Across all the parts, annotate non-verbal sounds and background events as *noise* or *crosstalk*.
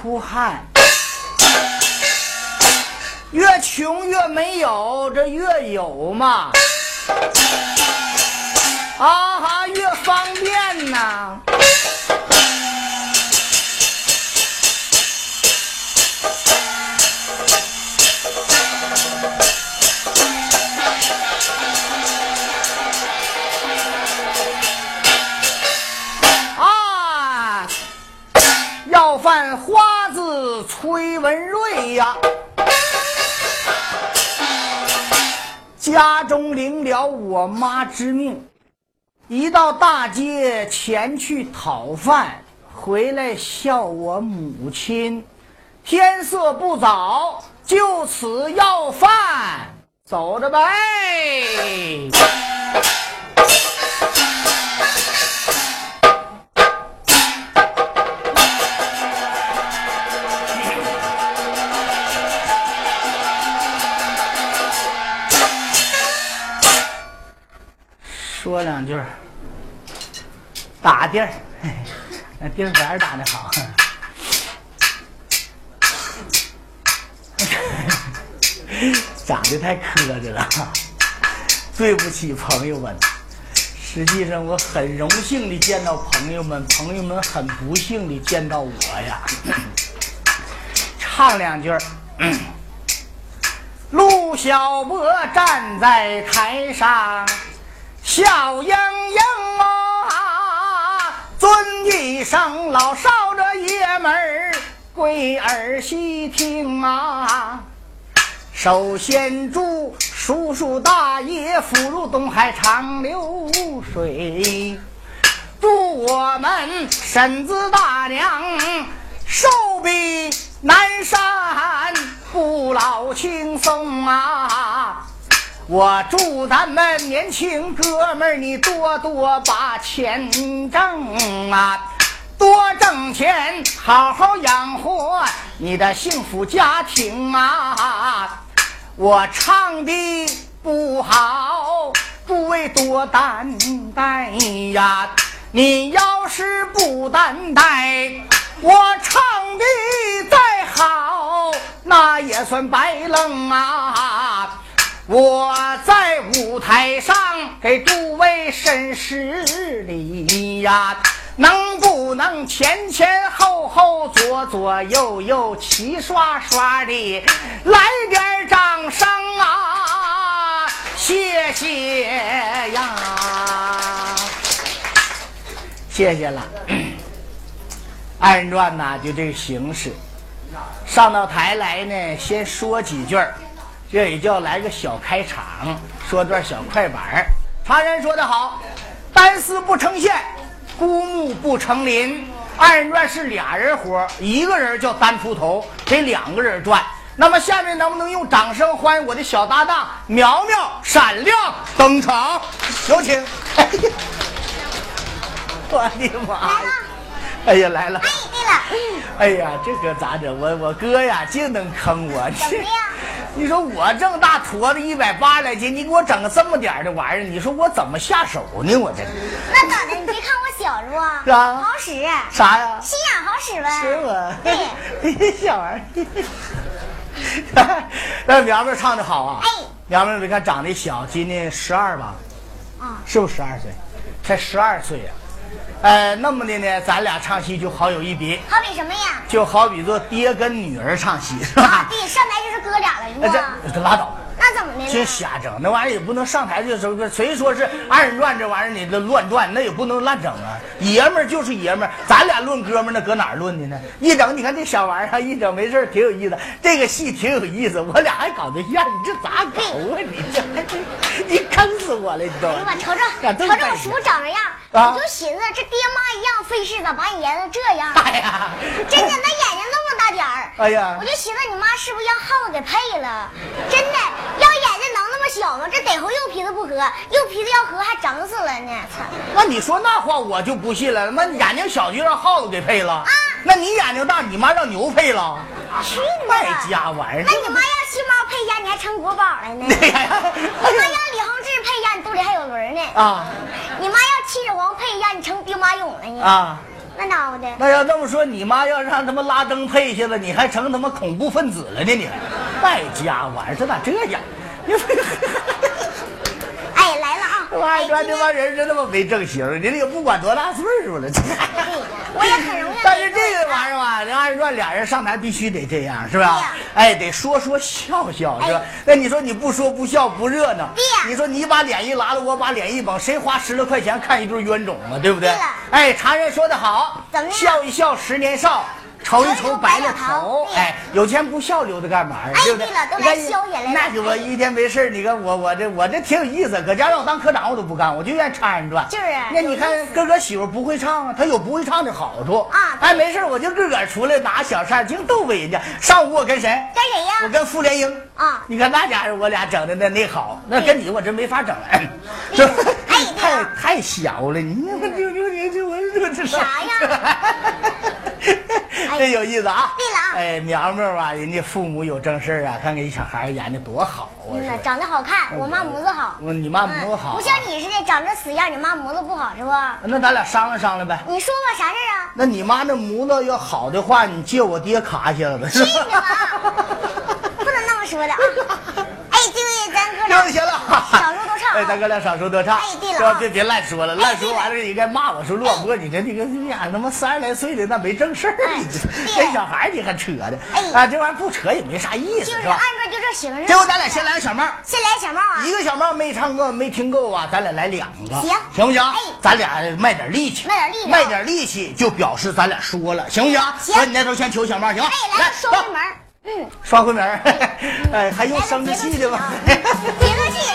出汗，越穷越没有，这越有嘛。啊哈，越方便呐。瑞呀，家中领了我妈之命，一到大街前去讨饭，回来笑我母亲。天色不早，就此要饭，走着呗。说两句打地儿，*laughs* 那地儿板打的好，*laughs* 长得太磕碜了，对不起朋友们。实际上我很荣幸的见到朋友们，朋友们很不幸的见到我呀。唱两句陆小波站在台上。笑盈盈啊，尊一声老少这爷们儿，跪耳细听啊。首先祝叔叔大爷福如东海长流水，祝我们婶子大娘寿比南山，不老青松啊。我祝咱们年轻哥们儿，你多多把钱挣啊，多挣钱，好好养活你的幸福家庭啊！我唱的不好，诸位多担待呀。你要是不担待，我唱的再好，那也算白愣啊。我在舞台上给诸位审视礼呀，能不能前前后后、左左右右、齐刷刷的来点掌声啊？谢谢呀，谢谢了。二人转呐，就这形式，上到台来呢，先说几句儿。这也叫来个小开场，说段小快板儿。常人说得好，单丝不成线，孤木不成林。二人转是俩人活一个人叫单出头，得两个人转。那么下面能不能用掌声欢迎我的小搭档苗苗闪亮登场？有请！哎呀，我的妈呀！哎呀，来了！哎，对了。哎呀，这可咋整？我我哥呀，净能坑我。怎么样？你说我这么大坨子一百八来斤，你给我整个这么点的玩意儿，你说我怎么下手呢？我这那咋的？你别看我小是吧？是啊，好使。啥呀？心眼好使呗。是吗？对。*laughs* 小玩意儿。*laughs* 那苗苗唱的好啊。哎。苗苗，你看长得小，今年十二吧？啊。是不是十二岁？才十二岁呀。呃，那么的呢，咱俩唱戏就好有一比。好比什么呀？就好比做爹跟女儿唱戏，是吧？对，上台就是哥俩了，是吧？这拉倒。那怎么的？这瞎整，那玩意儿也不能上台就说，谁说是二人转这玩意儿你这乱转，那也不能乱整啊。爷们儿就是爷们儿，咱俩论哥们儿，那搁哪儿论的呢？一整，你看这小玩意儿，一整没事挺有意思。这个戏挺有意思，我俩还搞对象，你这咋搞啊？你这，你坑死我了，你都。哎呀妈，瞅瞅，瞅瞅我叔长这样，我就寻思这爹妈一样费事，咋把你研究这样？哎呀，真的，那眼睛那么大点儿。哎呀，我就寻思你妈是不是让耗子给配了？真的。要眼睛能那么小吗？这得合右皮子不合，右皮子要合还整死了呢！操！那你说那话我就不信了。他妈眼睛小就让耗子给配了？啊！那你眼睛大，你妈让牛配了？去你败家玩意儿！那你妈要七猫配家，你还成国宝了呢？*laughs* 你妈要李洪志配家，你肚里还有轮呢。啊！你妈要秦始皇配家，你成兵马俑了呢。啊！那闹的。那要这么说，你妈要让他们拉灯配下了，你还成他妈恐怖分子了呢？你，败家玩意儿，这咋这样？你哎，来了啊！这二转这帮人真他妈没正形，人家也不管多大岁数了。我也很容易。但是这个玩意儿吧，人二人转俩人上台必须得这样，是吧？哎，得说说笑笑，是吧？那你说你不说不笑不热闹，你说你把脸一拉了，我把脸一绷，谁花十来块钱看一对冤种啊？对不对？对哎，常人说得好笑一笑十年少。瞅一瞅白了头，哎，有钱不笑留着干嘛呀？哎对不对？对了都来消眼泪了那就我一天没事儿你看我我这我这挺有意思，搁家让我当科长我都不干，我就愿意唱二人转。就是那你看哥哥媳妇不会唱啊，他有不会唱的好处啊哎，没事儿我就自个儿出来拿小扇净逗呗人家。上午我跟谁？跟谁呀我跟傅连英啊你看那家伙我俩整的那那好，那跟你我真没法整了，这哎 *laughs* 太太小了，你我就就你这我这这啥呀？真有意思啊！对了啊哎，苗苗啊，人家父母有正事儿啊，看给小孩演的多好啊！长得好看，我妈模子好。我你妈模子好啊不像你似的长这死样，你妈模子不好是不？那咱俩商量商量呗。你说吧，啥事儿啊？那你妈那模子要好的话，你借我爹卡一下子。去你妈！不能那么说的啊！*laughs* 行行了，少说多唱啊哎，咱哥俩少说多唱。哎对了啊是吧别别乱说了，哎乱说完了应该骂我说骆驼，你这你个你俩他妈三十来岁的那没正事儿，哎你这 *laughs* 小孩你还扯的哎啊？这玩意儿不扯也没啥意思，就是是吧按？照就这形式。结果咱俩先来个小帽。先来小帽啊！一个小帽没唱够，没听够啊，咱俩来两个，行行不行？哎咱俩卖点力气，卖点力气卖点力气，就表示咱俩说了，行不行？行哥你那头先求小帽，行？哎，来收门儿。刷，回门，哎，还用生着气的吗？*laughs* 别客气。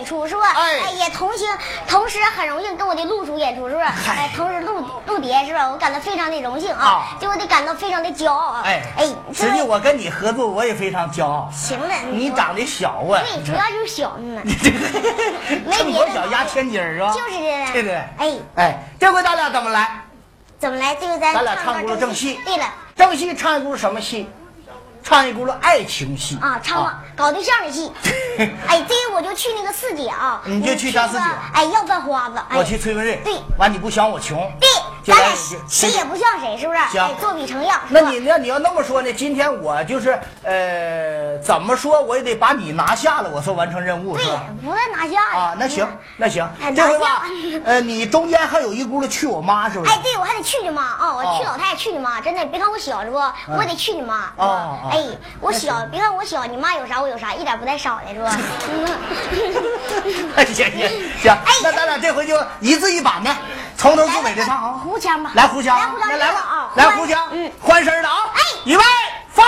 演出，是吧？哎，也同行，同时很荣幸跟我的陆叔演出，是不是？哎，同时陆陆蝶，是吧？我感到非常的荣幸啊，就我得感到非常的骄傲啊。哎哎，实际我跟你合作，我也非常骄傲。行了，你长得小啊。对，主要就是小呢。*laughs* 没别的。小压千斤是吧？就是的。对对。哎哎，这回咱俩怎么来？怎么来？这个咱咱俩唱轱辘正戏。对了。正戏唱一轱辘什么戏？唱一轱辘爱情戏啊，唱搞对象的戏。*laughs* 哎，这个我就去那个四姐啊，你就去张四姐。哎，要饭花子。我去崔文瑞。对，完你不嫌我穷。对。咱俩谁也不像谁，是不是？行，作比成样。那你那你要那么说呢？今天我就是呃，怎么说我也得把你拿下了，我算完成任务，是吧？不再拿下啊？那行，那行，这回吧，呃，你中间还有一轱辘去我妈，是不是？哎，对，我还得去你妈啊！我去老太太去你妈，真的，别看我小，是不？我得去你妈。啊。哎，我小，别看我小，你妈有啥我有啥，一点不带少的，是吧？*laughs* *laughs* 行行行，那咱俩这回就一字一板的，从头至尾的唱啊。胡腔吧，来胡腔，来来吧，来胡腔，嗯，欢声的啊，哎，预备，放。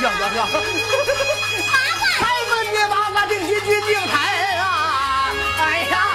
呀呀呀！开门的把我定心去定台啊！哎呀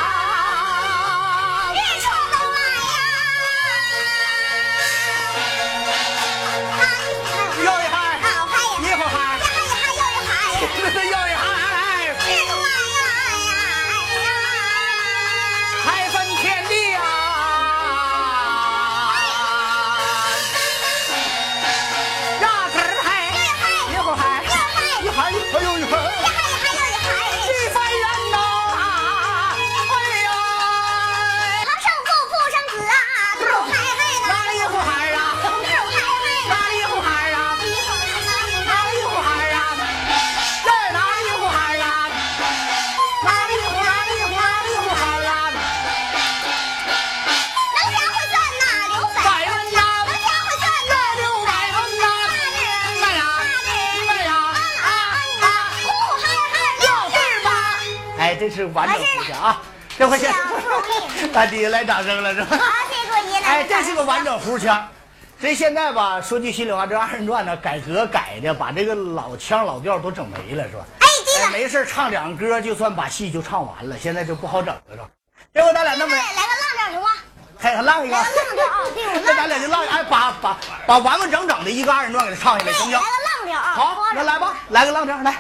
完整胡腔啊！这回先，大弟 *laughs* 来掌声了是吧？哎，这是个完整胡腔。这现在吧，说句心里话，这二人转呢，改革改的，把这个老腔老调都整没了，是吧？哎，对了，没事唱两歌，就算把戏就唱完了。现在就不好整了，是吧？这回咱俩那么来个浪调行吗？还浪一个？浪调啊！*laughs* 对，那咱俩就浪，哎，把把把完完整整的一个二人转给他唱下来，行不行？来个浪调啊！好，那来吧，来个浪调，来。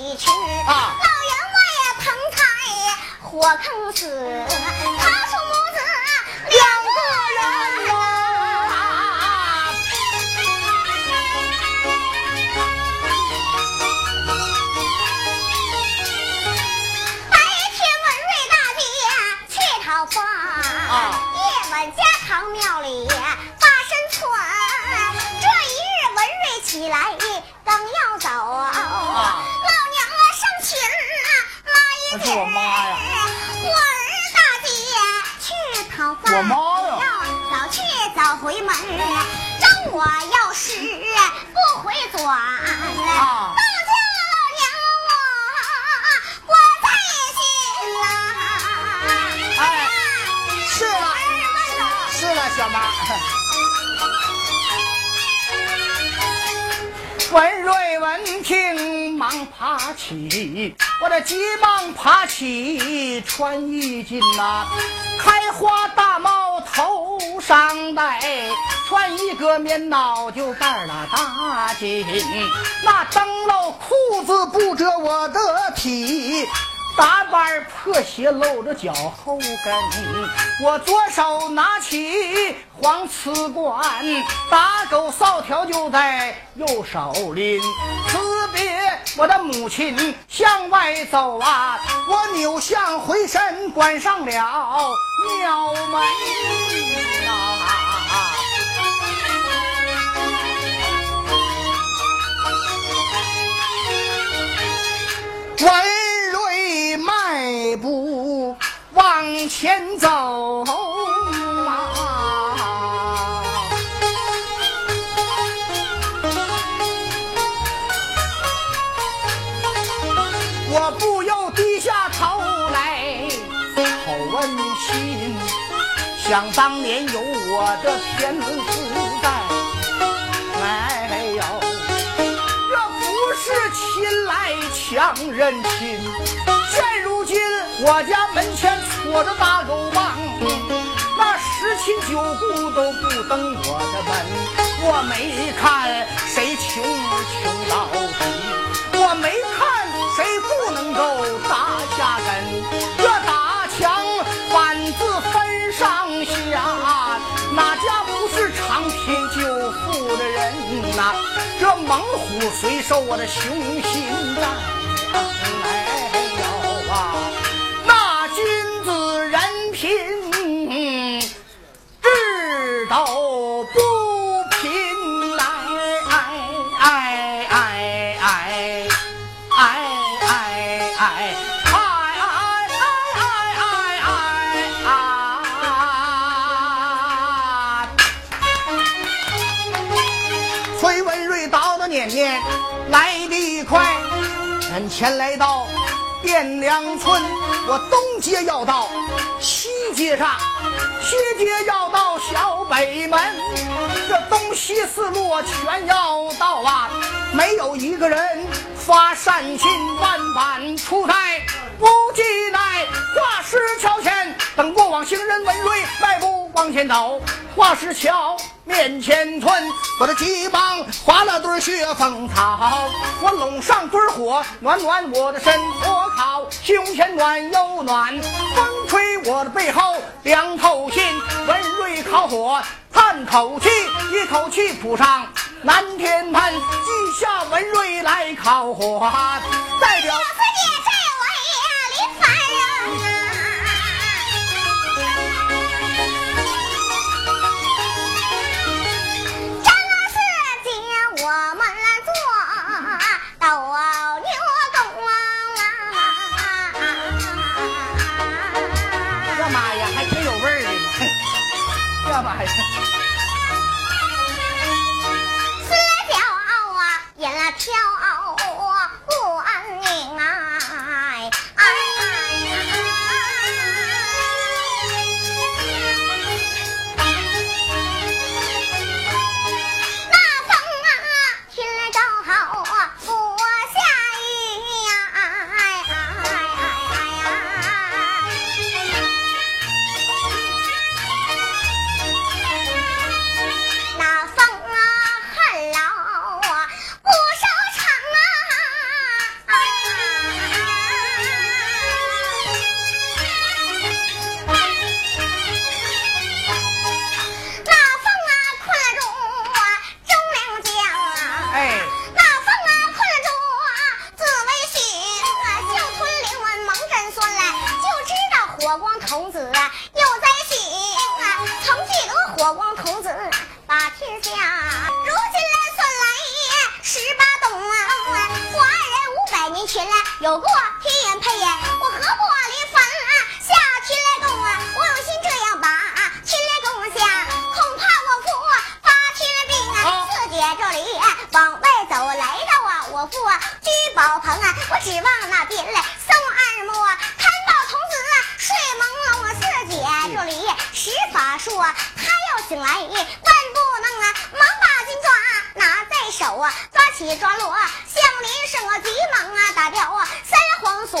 一去老员外呀疼他呀火坑死。起，我这急忙爬起，穿衣襟呐、开花大帽头上戴，穿一个棉袄就带了大襟，那灯笼裤子不遮我的体。大板破鞋露着脚后跟，我左手拿起黄瓷罐，打狗扫条就在右手拎。我的母亲向外走啊，我扭向回身关上了庙门啊。文瑞迈步往前走想当年有我的天赋在，没有。这不是亲来抢人亲，现如今我家门前戳着大狗棒，那十亲九故都不登我的门。我没看谁穷穷到底，我没看谁不能够打下根。猛虎虽受我的雄心在，没有啊，那君子人品知道不？来得快，眼前来到汴梁村，我东街要到西街上，西街要到小北门，这东西四路全要到啊！没有一个人发善心，万般出差不计奈，画石桥前等过往行人文瑞迈步往前走，画石桥面前村，我的急忙划了堆雪峰草，我拢上堆火暖暖我的身，火烤胸前暖又暖，风吹我的背后凉透心，文瑞烤火叹口气，一口气扑上南天盆，记下文瑞来烤火，代表。四姐这位 Tell 火光童子又在行啊！曾记得火光童子把天下。如今来算来十八冬啊！我二人五百年前来有过。起抓罗，相邻是我急忙啊打掉啊三黄锁。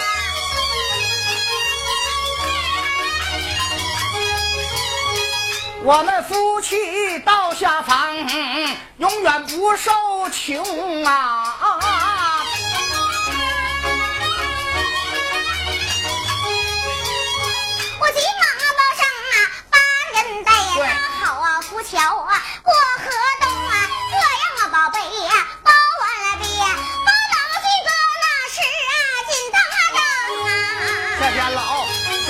我们夫妻到下房，永远不受穷啊！我急忙报上啊，八人带呀，好啊，扶桥啊，过河东啊，这样啊，宝贝呀，包完了别，包老几个那是啊，金当当啊！夏天老下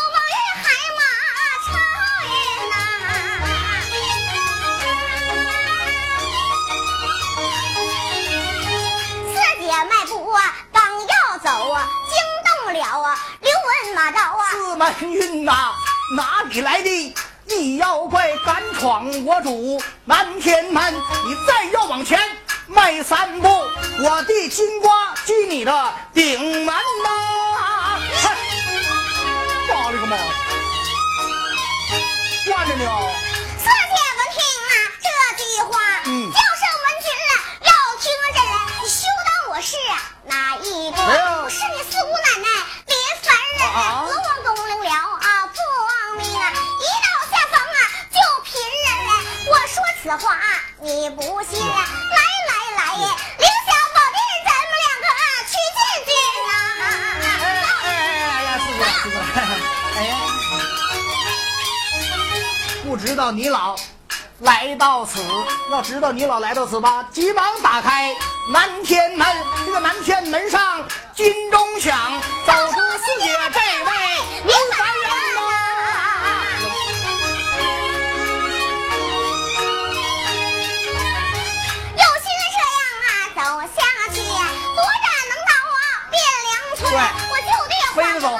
搬。运呐，哪里来的你妖怪敢闯我主南天门？你再要往前迈三步，我的金瓜击你的顶门的话你不信？来来来凌霄宝殿咱们两个去见见啊哎哎哎呀四哥四哥哎呀不知道你老来到此要知道你老来到此吧急忙打开南天门这个南天门上金钟响走出四姐这走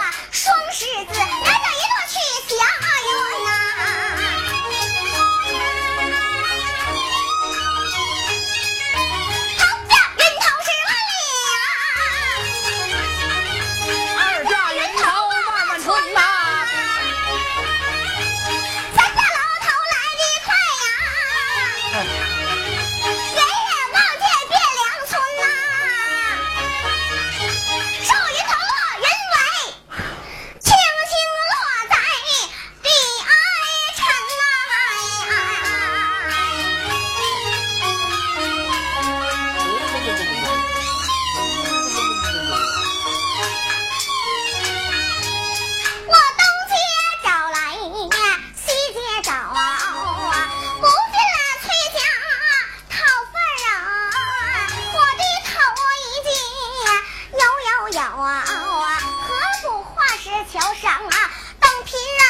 摇摇摇啊，何不画石桥上啊等贫人，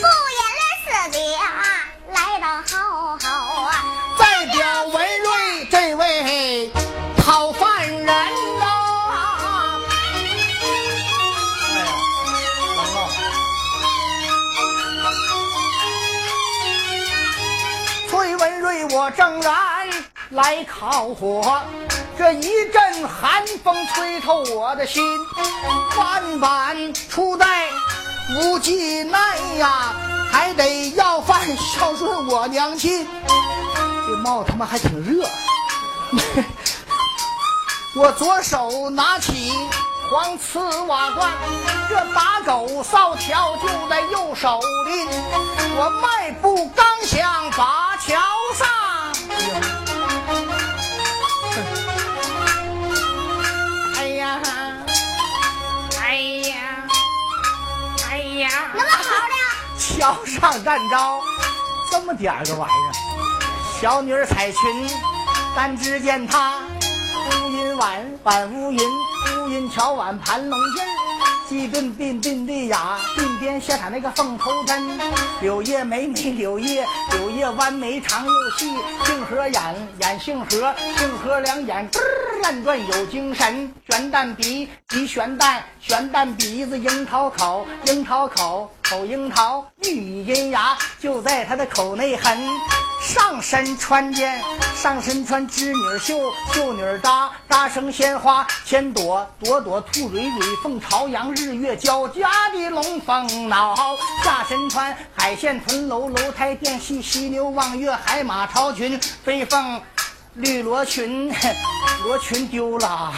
不言了四姐来到好好啊，再表文瑞这位讨饭人呐。啊！崔文瑞，我正然来烤火，这一阵寒风吹透我的心，万般出在无计难呀，还得要饭孝顺我娘亲。这帽他妈还挺热。*laughs* 我左手拿起黄瓷瓦罐，这打狗扫条就在右手里。我迈步刚想把桥上，桥上战招这么点个玩意儿，小女儿彩裙，单只见她乌云碗碗乌云，乌云桥碗盘龙筋，鸡炖鬓鬓的雅，鬓边下插那个凤头针，柳叶眉眉柳叶，柳叶弯眉长又细，杏核眼眼杏核，杏核两眼嘚儿乱转有精神，悬蛋鼻鼻悬蛋，悬蛋鼻子樱桃口，樱桃口口樱桃，玉米银牙就在他的口内痕。上身穿件，上身穿织女袖，袖女扎扎生鲜花，千朵朵朵兔蕊蕊，凤朝阳，日月交加的龙凤脑。下身穿海线屯楼楼台殿戏，犀牛望月，海马朝群，飞凤绿罗裙，*laughs* 罗裙丢了，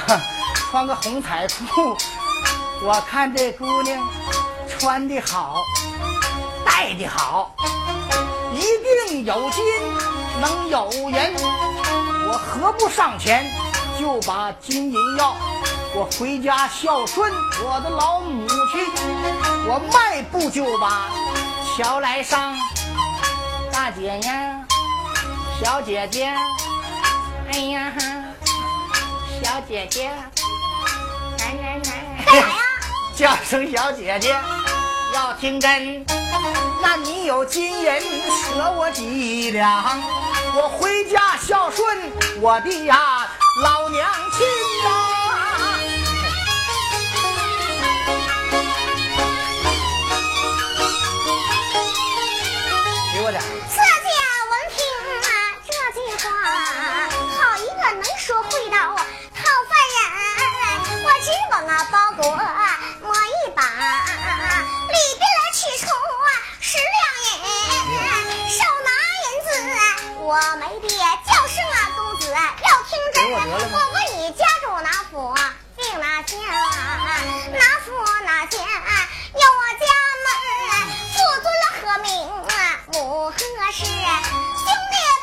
穿个红彩裤。我看这姑娘穿的好，戴的好。有金，能有银。我何不上前就把金银要？我回家孝顺我的老母亲。我迈步就把桥来上，大姐呀，小姐姐，哎呀，小姐姐，来来来，干啥呀？叫声小姐姐，要听真。那你有金银舍我几两，我回家孝顺我的呀老娘亲呐、给我点儿。四姐闻听啊这句话，好一个能说会道讨饭人。我只往啊包裹我没爹，叫声啊公子，要听真，我问你家住哪府，姓哪姓，哪府哪县，有我家门，父尊何名啊，母何氏，兄弟。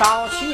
少去。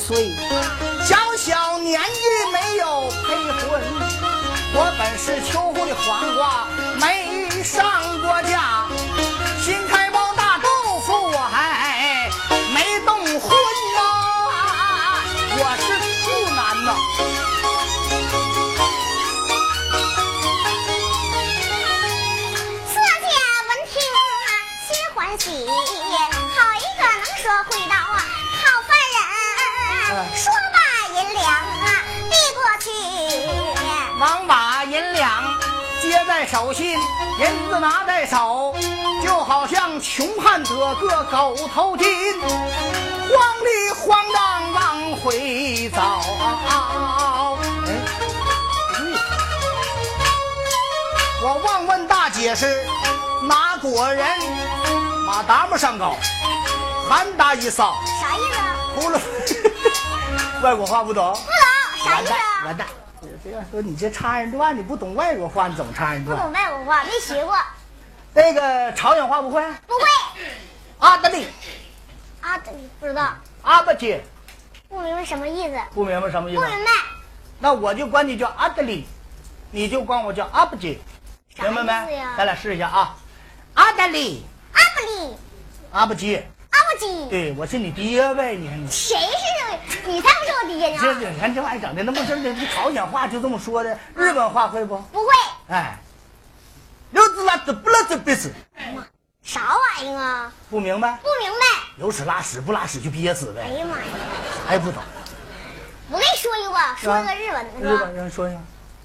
岁，小小年纪没有配婚。我本是秋后的黄瓜，没上过架。在手心，银子拿在手，就好像穷汉得个狗头金，慌里慌张往回走。我忘问大姐是哪国人？马达木上高。韩大一嫂，啥意思？呼噜，外国话不懂。不懂，啥意思？完蛋！这样说你这唱二人转，你不懂外国话，你怎么唱二人转？不懂外国话，没学过。*laughs* 那个朝鲜话不会？不会。阿德里。阿德里不知道。阿巴姐。不明白什么意思？不明白什么意思？不明白。那我就管你叫阿德里，你就管我叫阿巴姐，明白没？咱俩试一下啊。阿德里。阿布里。阿巴姐。对，我是你爹呗，你看你。谁是你？你才不是我爹呢！这你看这玩意整的那么正的，朝鲜话就这么说的，日本话会不？不会。哎，有子拉子不拉子憋死。妈，啥玩意啊？不明白。不明白。有屎拉屎，不拉屎就憋死呗。哎呀妈呀！啥也不懂。我跟你说一个吧，说一个日文的。日本人说一下。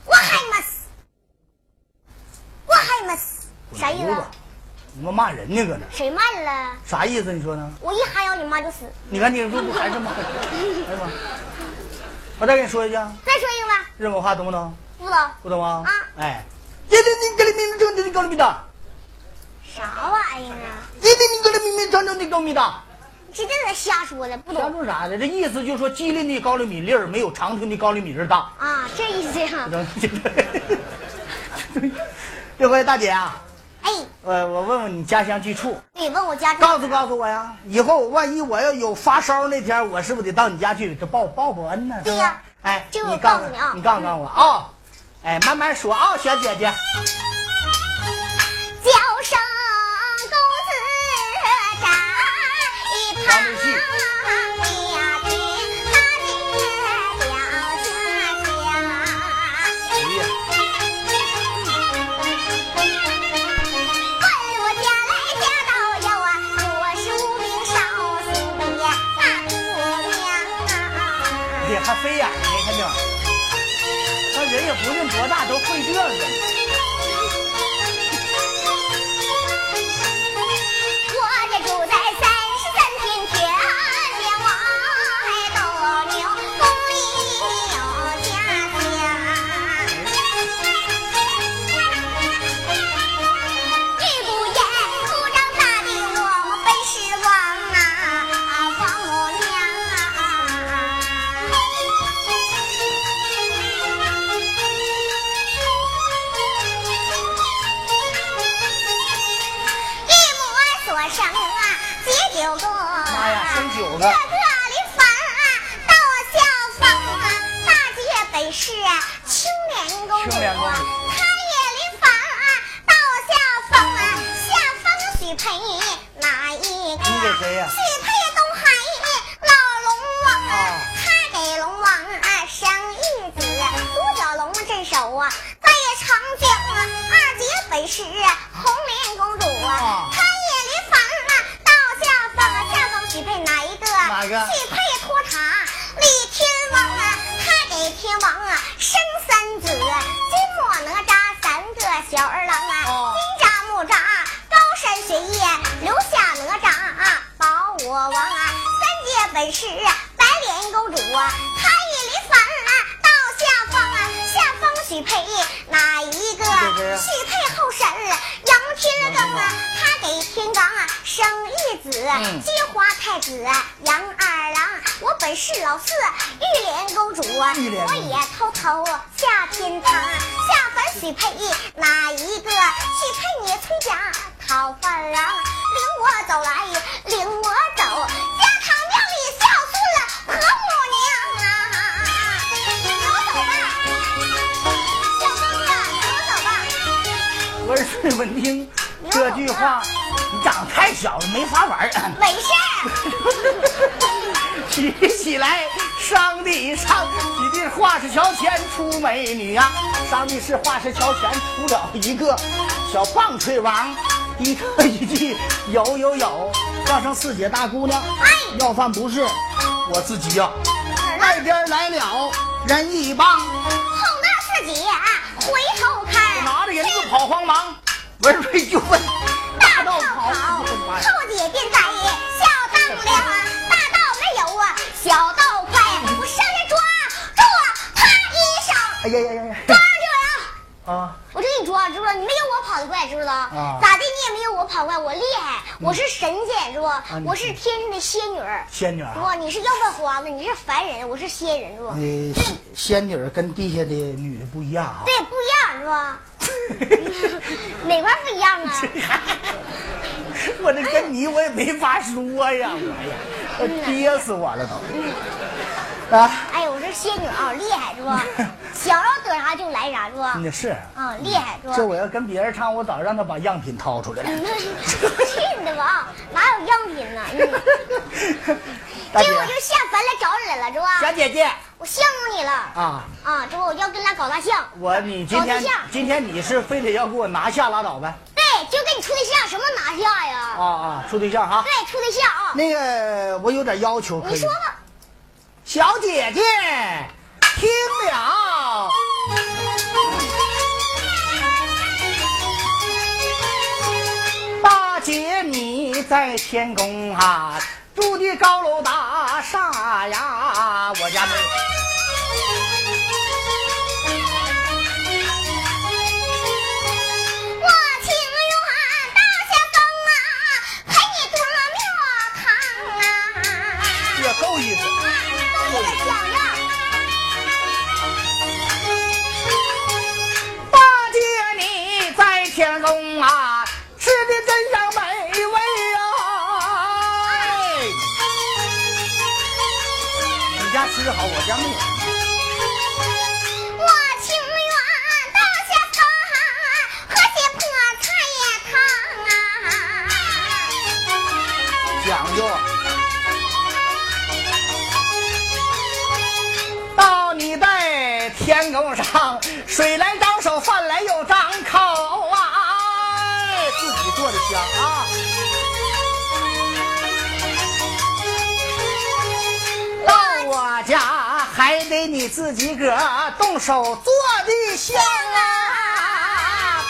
我还么死？我还么死？啥意思？你们骂人呢，搁那？谁骂你了？啥意思？你说呢？我一哈腰，你妈就死。你看，你不不还是骂？哎呀妈！我再给你说一句。再说一个吧。日本话懂不懂？不懂。不懂啊？啊。哎，今天你给你名字叫你搞了米的？啥玩意啊？今天你给你名字叫你搞没的？这这是瞎说的，不懂。瞎说啥的？这意思就是说，吉林的高粱米粒儿没有长春的高粱米粒大。啊，这意思呀。这回大姐啊。哎，呃，我问问你家乡居处。你问我家。告诉告诉我呀，以后万一我要有发烧那天，我是不是得到你家去这报报报恩呢？对呀。哎，你告诉你啊，你告诉告诉我啊，哎，慢慢说啊，小姐姐。飞眼睛，看见没？那人也不论多大，都会这个。偷偷下天堂下凡许配哪一个去陪你崔家讨饭郎领我走来领我走家堂庙里孝顺了婆母娘啊。走吧。小哥哥你走吧我是闻听这句话你长得太小了没法玩没事 *laughs* 提起来，上帝上，你的画石桥前出美女呀！上帝是画石桥前出了一个小棒槌王，一个一句有有有，叫声四姐大姑娘，要饭不是我自己呀。外边来了人一帮，后那四姐回头看，拿着银子跑慌忙，文瑞就问大道跑，后姐便在笑当了。小道快，我上去抓住，他衣裳，哎呀呀呀呀，抓住了！啊，你抓，知不知道？你没有我跑得快，知不知道？啊，咋的？你也没有我跑快，我厉害，我是神仙，是不？我是天上的仙女儿，仙女儿，是不？你是要饭花子，你是凡人，我是仙人，是不？你仙仙女跟地下的女的不一样啊？对，不一样，是不？*laughs* 哪块不一样啊？我这跟你我也没法说呀，我呀，憋死我了都。啊！哎呦，我这仙女啊，厉害是吧？想要得啥就来啥是吧？那是。啊，厉害是吧？这我要跟别人唱，我早让他把样品掏出来了。去你的吧！哪有样品呢？*laughs* 这我就下凡来找你来了，是吧？小姐姐，我羡慕你了啊啊！这不我要跟他搞大象。我你今天今天你是非得要给我拿下拉倒呗？对就跟你处对象，什么拿下呀？啊啊，处对象哈。对，处对象啊。那个，我有点要求，你说吧。小姐姐，听了。大姐你在天宫啊，住的高楼大厦呀，我家没。治好，我家没有。上水来张手，饭来又张口啊！自己做的香啊！还得你自己个动手做的香啊！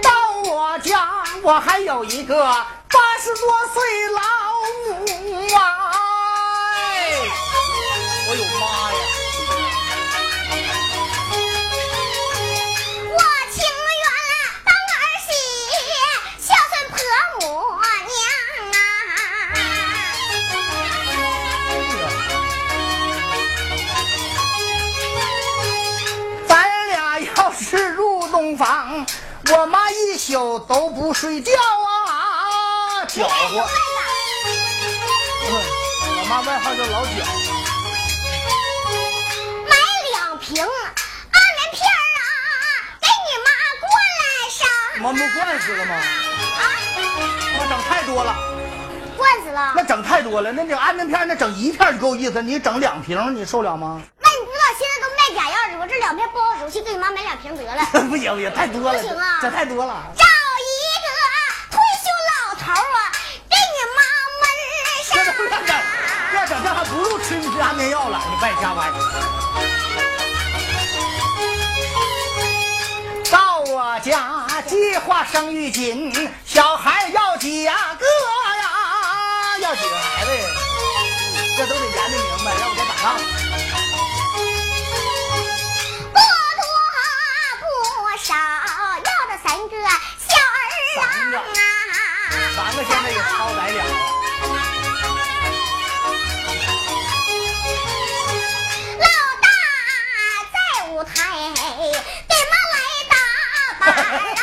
到我家我还有一个八十多岁老。宿都不睡觉啊，搅和。我妈外号叫老搅。买两瓶，安眠片啊，给你妈灌来上。妈不灌死了吗？啊，我整太多了。灌死了？那整太多了，那这安眠片那整一片就够意思，你整两瓶你受了吗？那你不知道现在都卖假药是不？这两片不好使，去给你妈买两瓶得了。*laughs* 不行不行，太多了。不行啊，这太多了。找一个退休老头啊，给你妈闷上。别整，别整，这还不如吃吃安眠药了，你别瞎歪。我家计划生育紧，小孩要几个呀？要几个孩子？这都得研究明白，要不该咋样？啊！三个现在也超百两。老大在舞台。老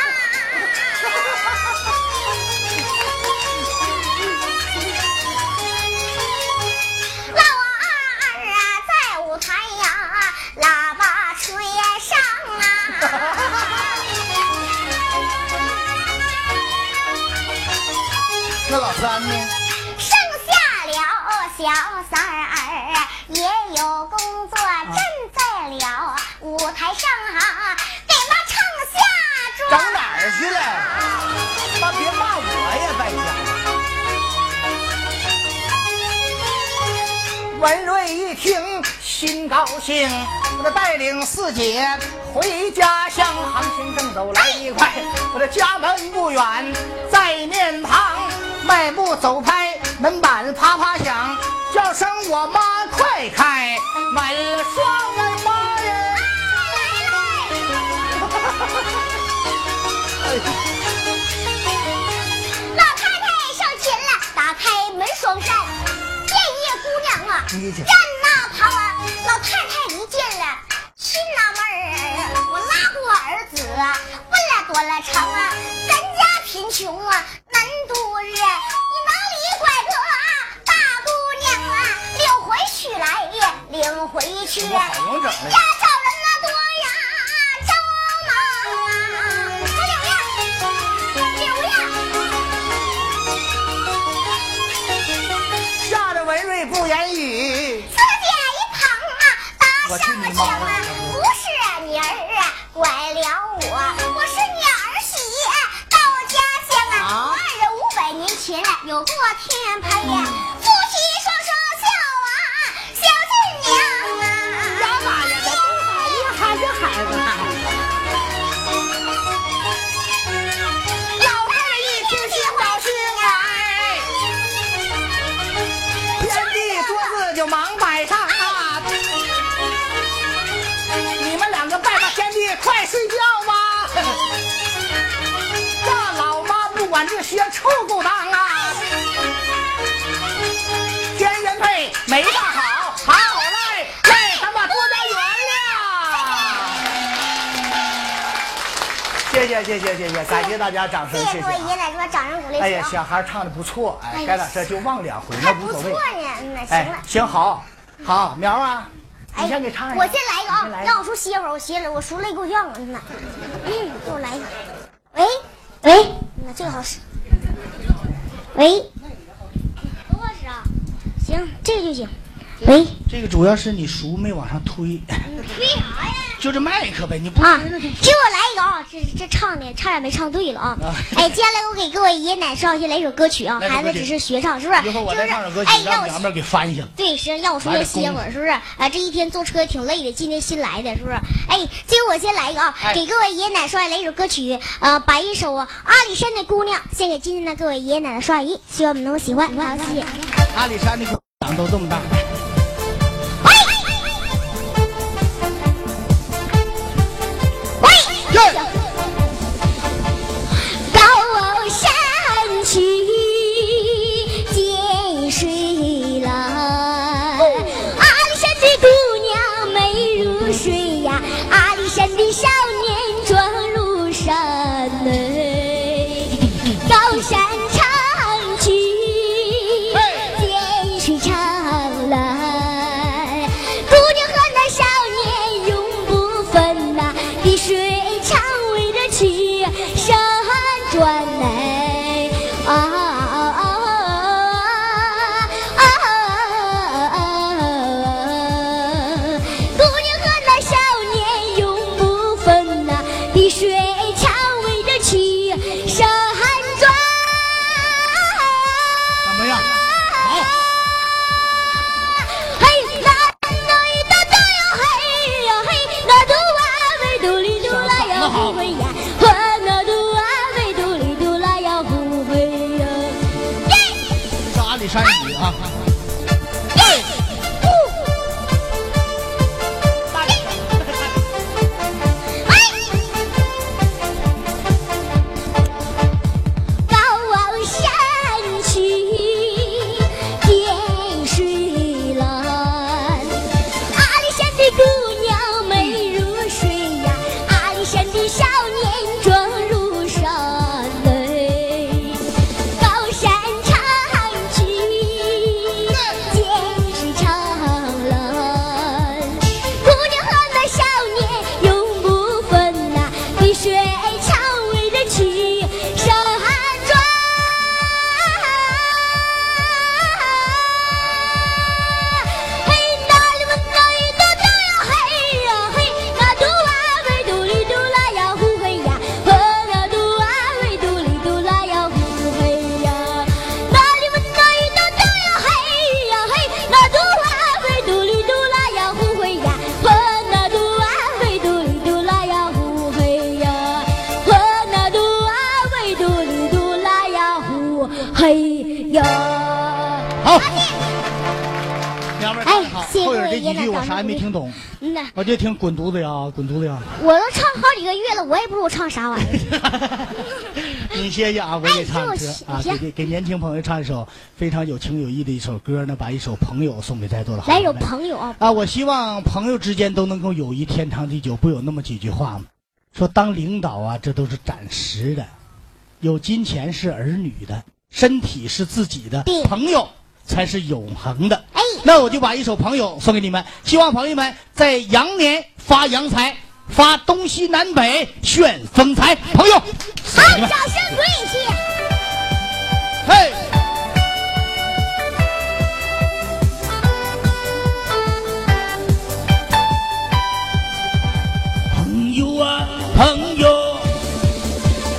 三呢？剩下了小三儿，也有工作站在了舞台上啊，给妈唱下妆整哪儿去了？妈别骂我呀，在家。文瑞一听心高兴，我这带领四姐回家乡，行情正走来一块，我的家门不远，在面旁。迈步走拍，门板啪啪响，叫声我妈快开门双儿妈呀！*laughs* 老太太上前了，打开门双扇，见叶姑娘啊，站那旁啊。老太太一见了，心纳闷儿，我拉过儿子，问了多了成啊，咱家贫穷啊。难度日，你哪里拐个大姑娘啊？领回去来，领回去。我好能整的。家找人啊多呀，着忙啊！刘呀，刘呀。吓得文瑞不言语。四姐一旁啊，打上了枪啊，不是你儿拐了我，前有过天陪管这些臭勾当啊！天元配。没大好，好嘞，来，咱把多加原谅。谢谢谢谢谢谢，感谢大家掌声，谢谢。各位爷爷奶奶掌声鼓励。哎呀，小孩唱的不错，哎，该咋这就忘两回，那无所谓。哎，行好，好苗啊，你先给唱一个。我先来一个啊，让我叔歇会儿，我歇了，我叔累够呛了，呢。嗯，给我来一个。喂喂，那这个好使。喂。行，这个就行。喂，这个主要是你叔没往上推。推啥呀？就这麦克呗，你不啊？给我来一个啊！这这唱的差点没唱对了啊！*laughs* 哎，接下来我给各位爷爷奶奶上去来一首歌曲啊，孩子只是学唱，是不是？一会儿我再唱首歌曲，让娘们给翻一下。对，是让我出去歇会儿，是不是？啊，这一天坐车挺累的，今天新来的，是不是？哎，最后我先来一个啊，给各位爷爷奶奶刷来一首歌曲，呃，把一首《阿里山的姑娘》献给今天的各位爷爷奶奶、刷姨，希望你们能够喜欢。好，谢谢。阿里山的姑娘都这么大。你歇歇啊，我也唱歌啊，给给给年轻朋友唱一首非常有情有义的一首歌呢，把一首朋友送给在座的好。来首朋友啊。啊，我希望朋友之间都能够友谊天长地久。不有那么几句话吗？说当领导啊，这都是暂时的，有金钱是儿女的，身体是自己的，朋友。才是永恒的。哎，那我就把一首《朋友》送给你们，希望朋友们在羊年发羊财，发东西南北炫风采。朋友，好，掌声鼓励一嘿，朋友啊，朋友，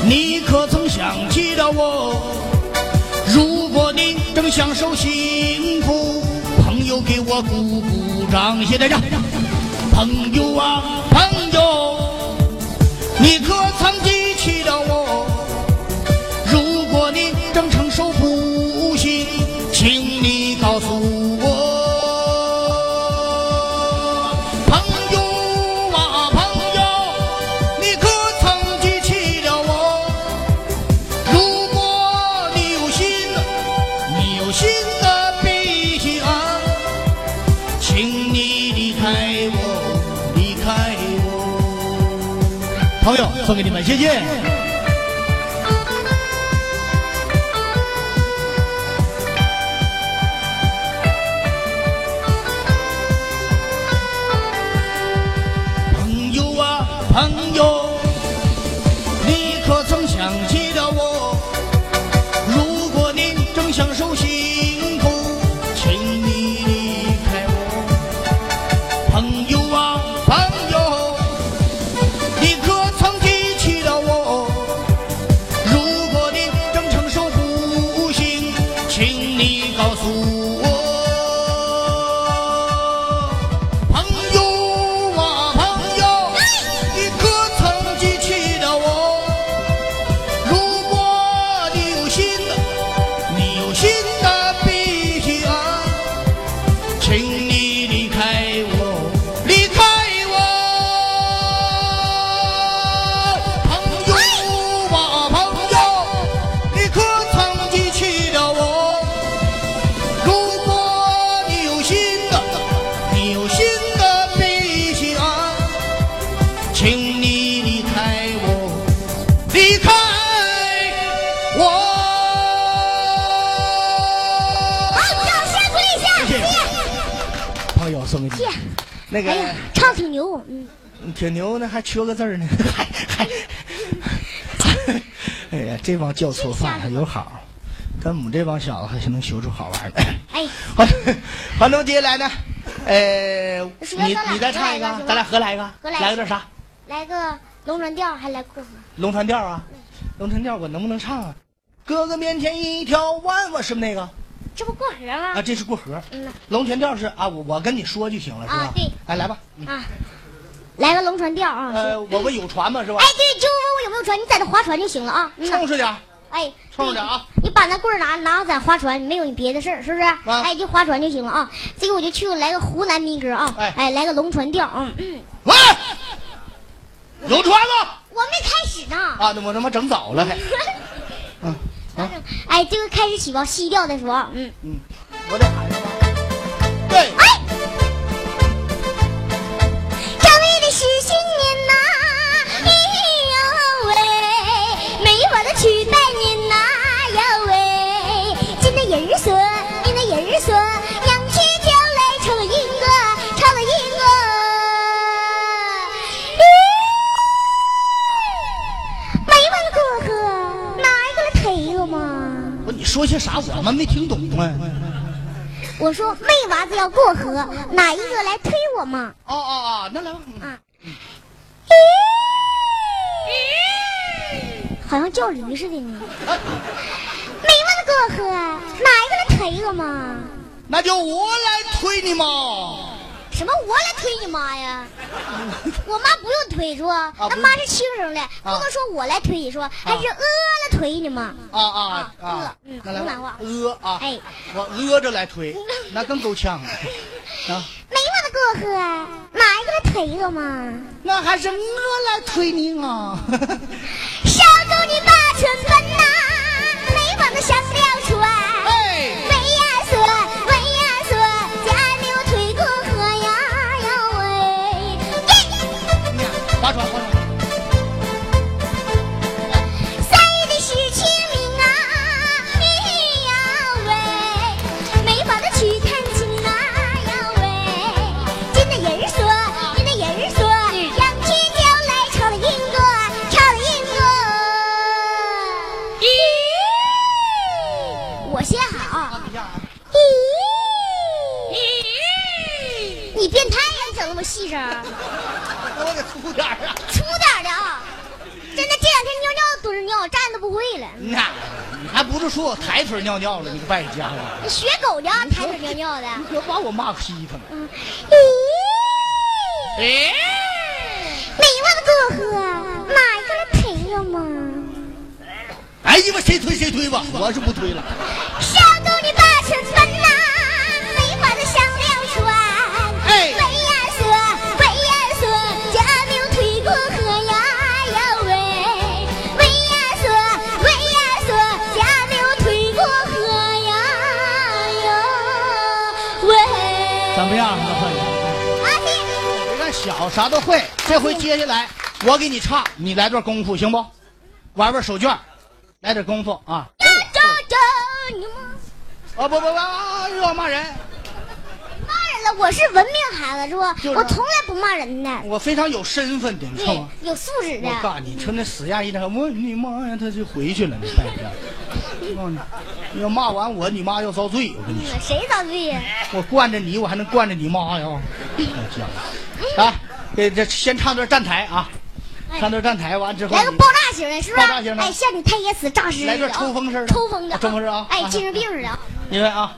你可曾想起了我？如果你正享受幸福，朋友给我鼓鼓掌，谢谢大家。朋友啊，朋友，你可送给你们，谢谢。那个唱挺牛，嗯，挺牛呢，还缺个字呢，还 *laughs* 还，*laughs* 哎呀，这帮教错饭还有好，跟我们这帮小子还是能学出好玩的。哎，好，反正接下来呢，呃，你你再唱一个，咱俩合来一个，来个点啥？来个龙船调，还来过河。龙船调啊，龙船调我能不能唱啊？哥哥面前一条弯弯，是不是那个？这不过河吗？啊，这是过河。嗯龙泉调是啊，我我跟你说就行了，是吧？啊，对。哎，来吧。啊，来个龙船调啊。呃，我们有船吗？是吧？哎，对，就问我有没有船，你在这划船就行了啊。冲着点。哎，冲着点啊！你把那棍儿拿拿在划船，没有你别的事儿，是不是？哎，就划船就行了啊。这个我就去来个湖南民歌啊。哎，来个龙船调啊。嗯。喂，有船吗？我没开始呢。啊，那我他妈整早了还。*laughs* 嗯。哎，这个开始起吧，吸掉再说。嗯嗯，我得喊上。对。哎，说些啥？我们没听懂啊。我说妹娃子要过河，哪一个来推我嘛？哦哦哦，那来吧。啊，好像叫驴似的呢。妹娃子过河，哪一个来推我嘛？那就我来推你嘛。什什么？我来推你妈呀？我妈不用推，说那妈是轻声的，不能说我来推，说还是呃来推你吗？啊啊啊！嗯，湖南话呃啊！哎，我呃着来推，*laughs* 那更够呛啊！没我的过河，哪一个来推我嘛？那还是我来推你啊！*laughs* 小狗你八寸奔呐，没忘的上了船。还不是说我抬腿尿尿了？你个败家伙！你学狗呢？抬腿尿尿的？你可把我骂劈他了！咦？哎，没我的哥哥，哪一个来陪我吗？哎呀妈，谁推谁推吧，我是不推了。小狗你把车分呐，没法子上了船。哎。小啥都会，这回接下来我给你唱，你来段功夫行不？玩玩手绢，来点功夫啊！啊不不不，又要骂人！我是文明孩子是不？我从来不骂人的。我非常有身份的，你知道吗？有素质的。我告诉你，瞅那死样一张，我你妈呀，他就回去了，你看看，告诉！你要骂完我，你妈要遭罪，我跟你说。谁遭罪呀？我惯着你，我还能惯着你妈呀？败家！啊，给这先唱段站台啊，唱段站台完之后来个爆炸型的，是不是？爆炸型的，哎，像你太爷死诈尸来段抽风似的，抽风的，抽风式的啊，哎，精神病似的。你们啊，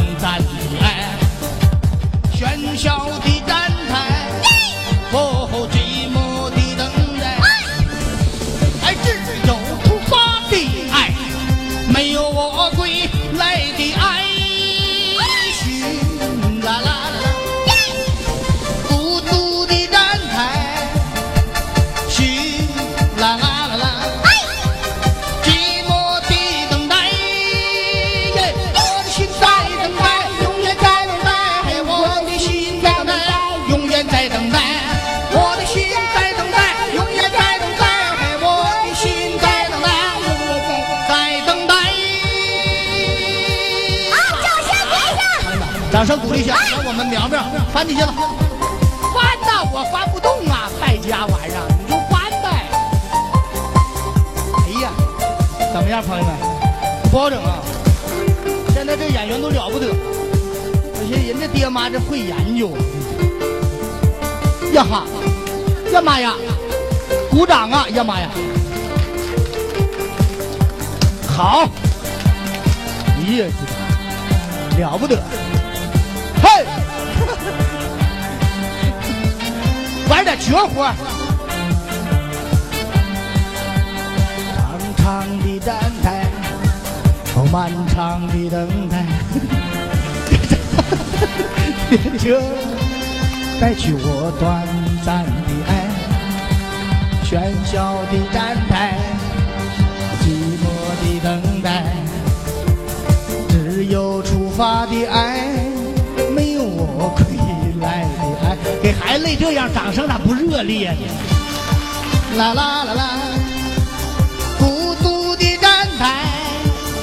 掌声鼓励一下，让我们苗苗翻进去了。翻呐，我翻不动啊，败家玩意儿，你就翻呗。哎呀，怎么样，朋友们？不好整啊！现在这演员都了不得，而且人家爹妈这会研究。呀哈，呀妈呀，鼓掌啊！呀妈呀，好，呀，了不得。玩点绝活。长长的站台，哦，漫长的等待，列车带去我短暂的爱。喧嚣的站台，寂寞的等待，只有出发的爱。给孩子累这样，掌声咋不热烈呢？啦啦啦啦，孤独的站台。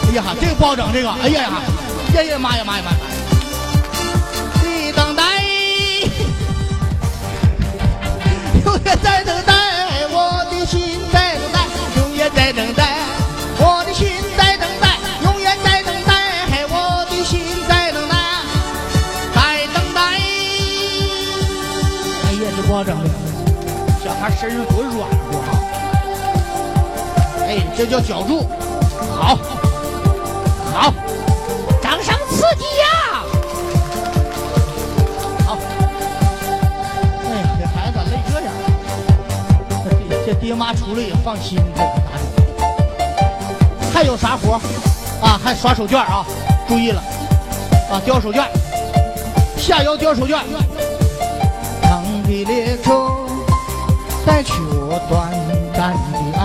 哎呀哈，这个不好整，这个。哎呀呀，呀呀妈呀妈呀妈呀！的等待。永远在等待，我的心在等待，永远在等待，身上多软和啊！哎，这叫脚住，好，好，掌声刺激呀！好，哎呀，这孩子咋累这样？这这爹妈出来也放心，这个打理。还有啥活啊？还刷手绢啊？注意了，啊，叼手绢，下腰叼手绢。长的列车再去我短暂的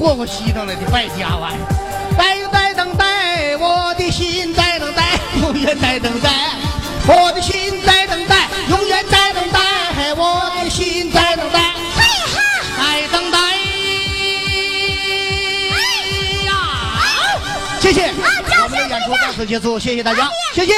霍霍稀腾了，你败家玩意儿！在在等待，我的心在等待，永远在等待，我的心在等待，永远在等待，我的心在等待，在等待。哎呀，谢谢，我们的演出到此结束，谢谢大家，谢谢。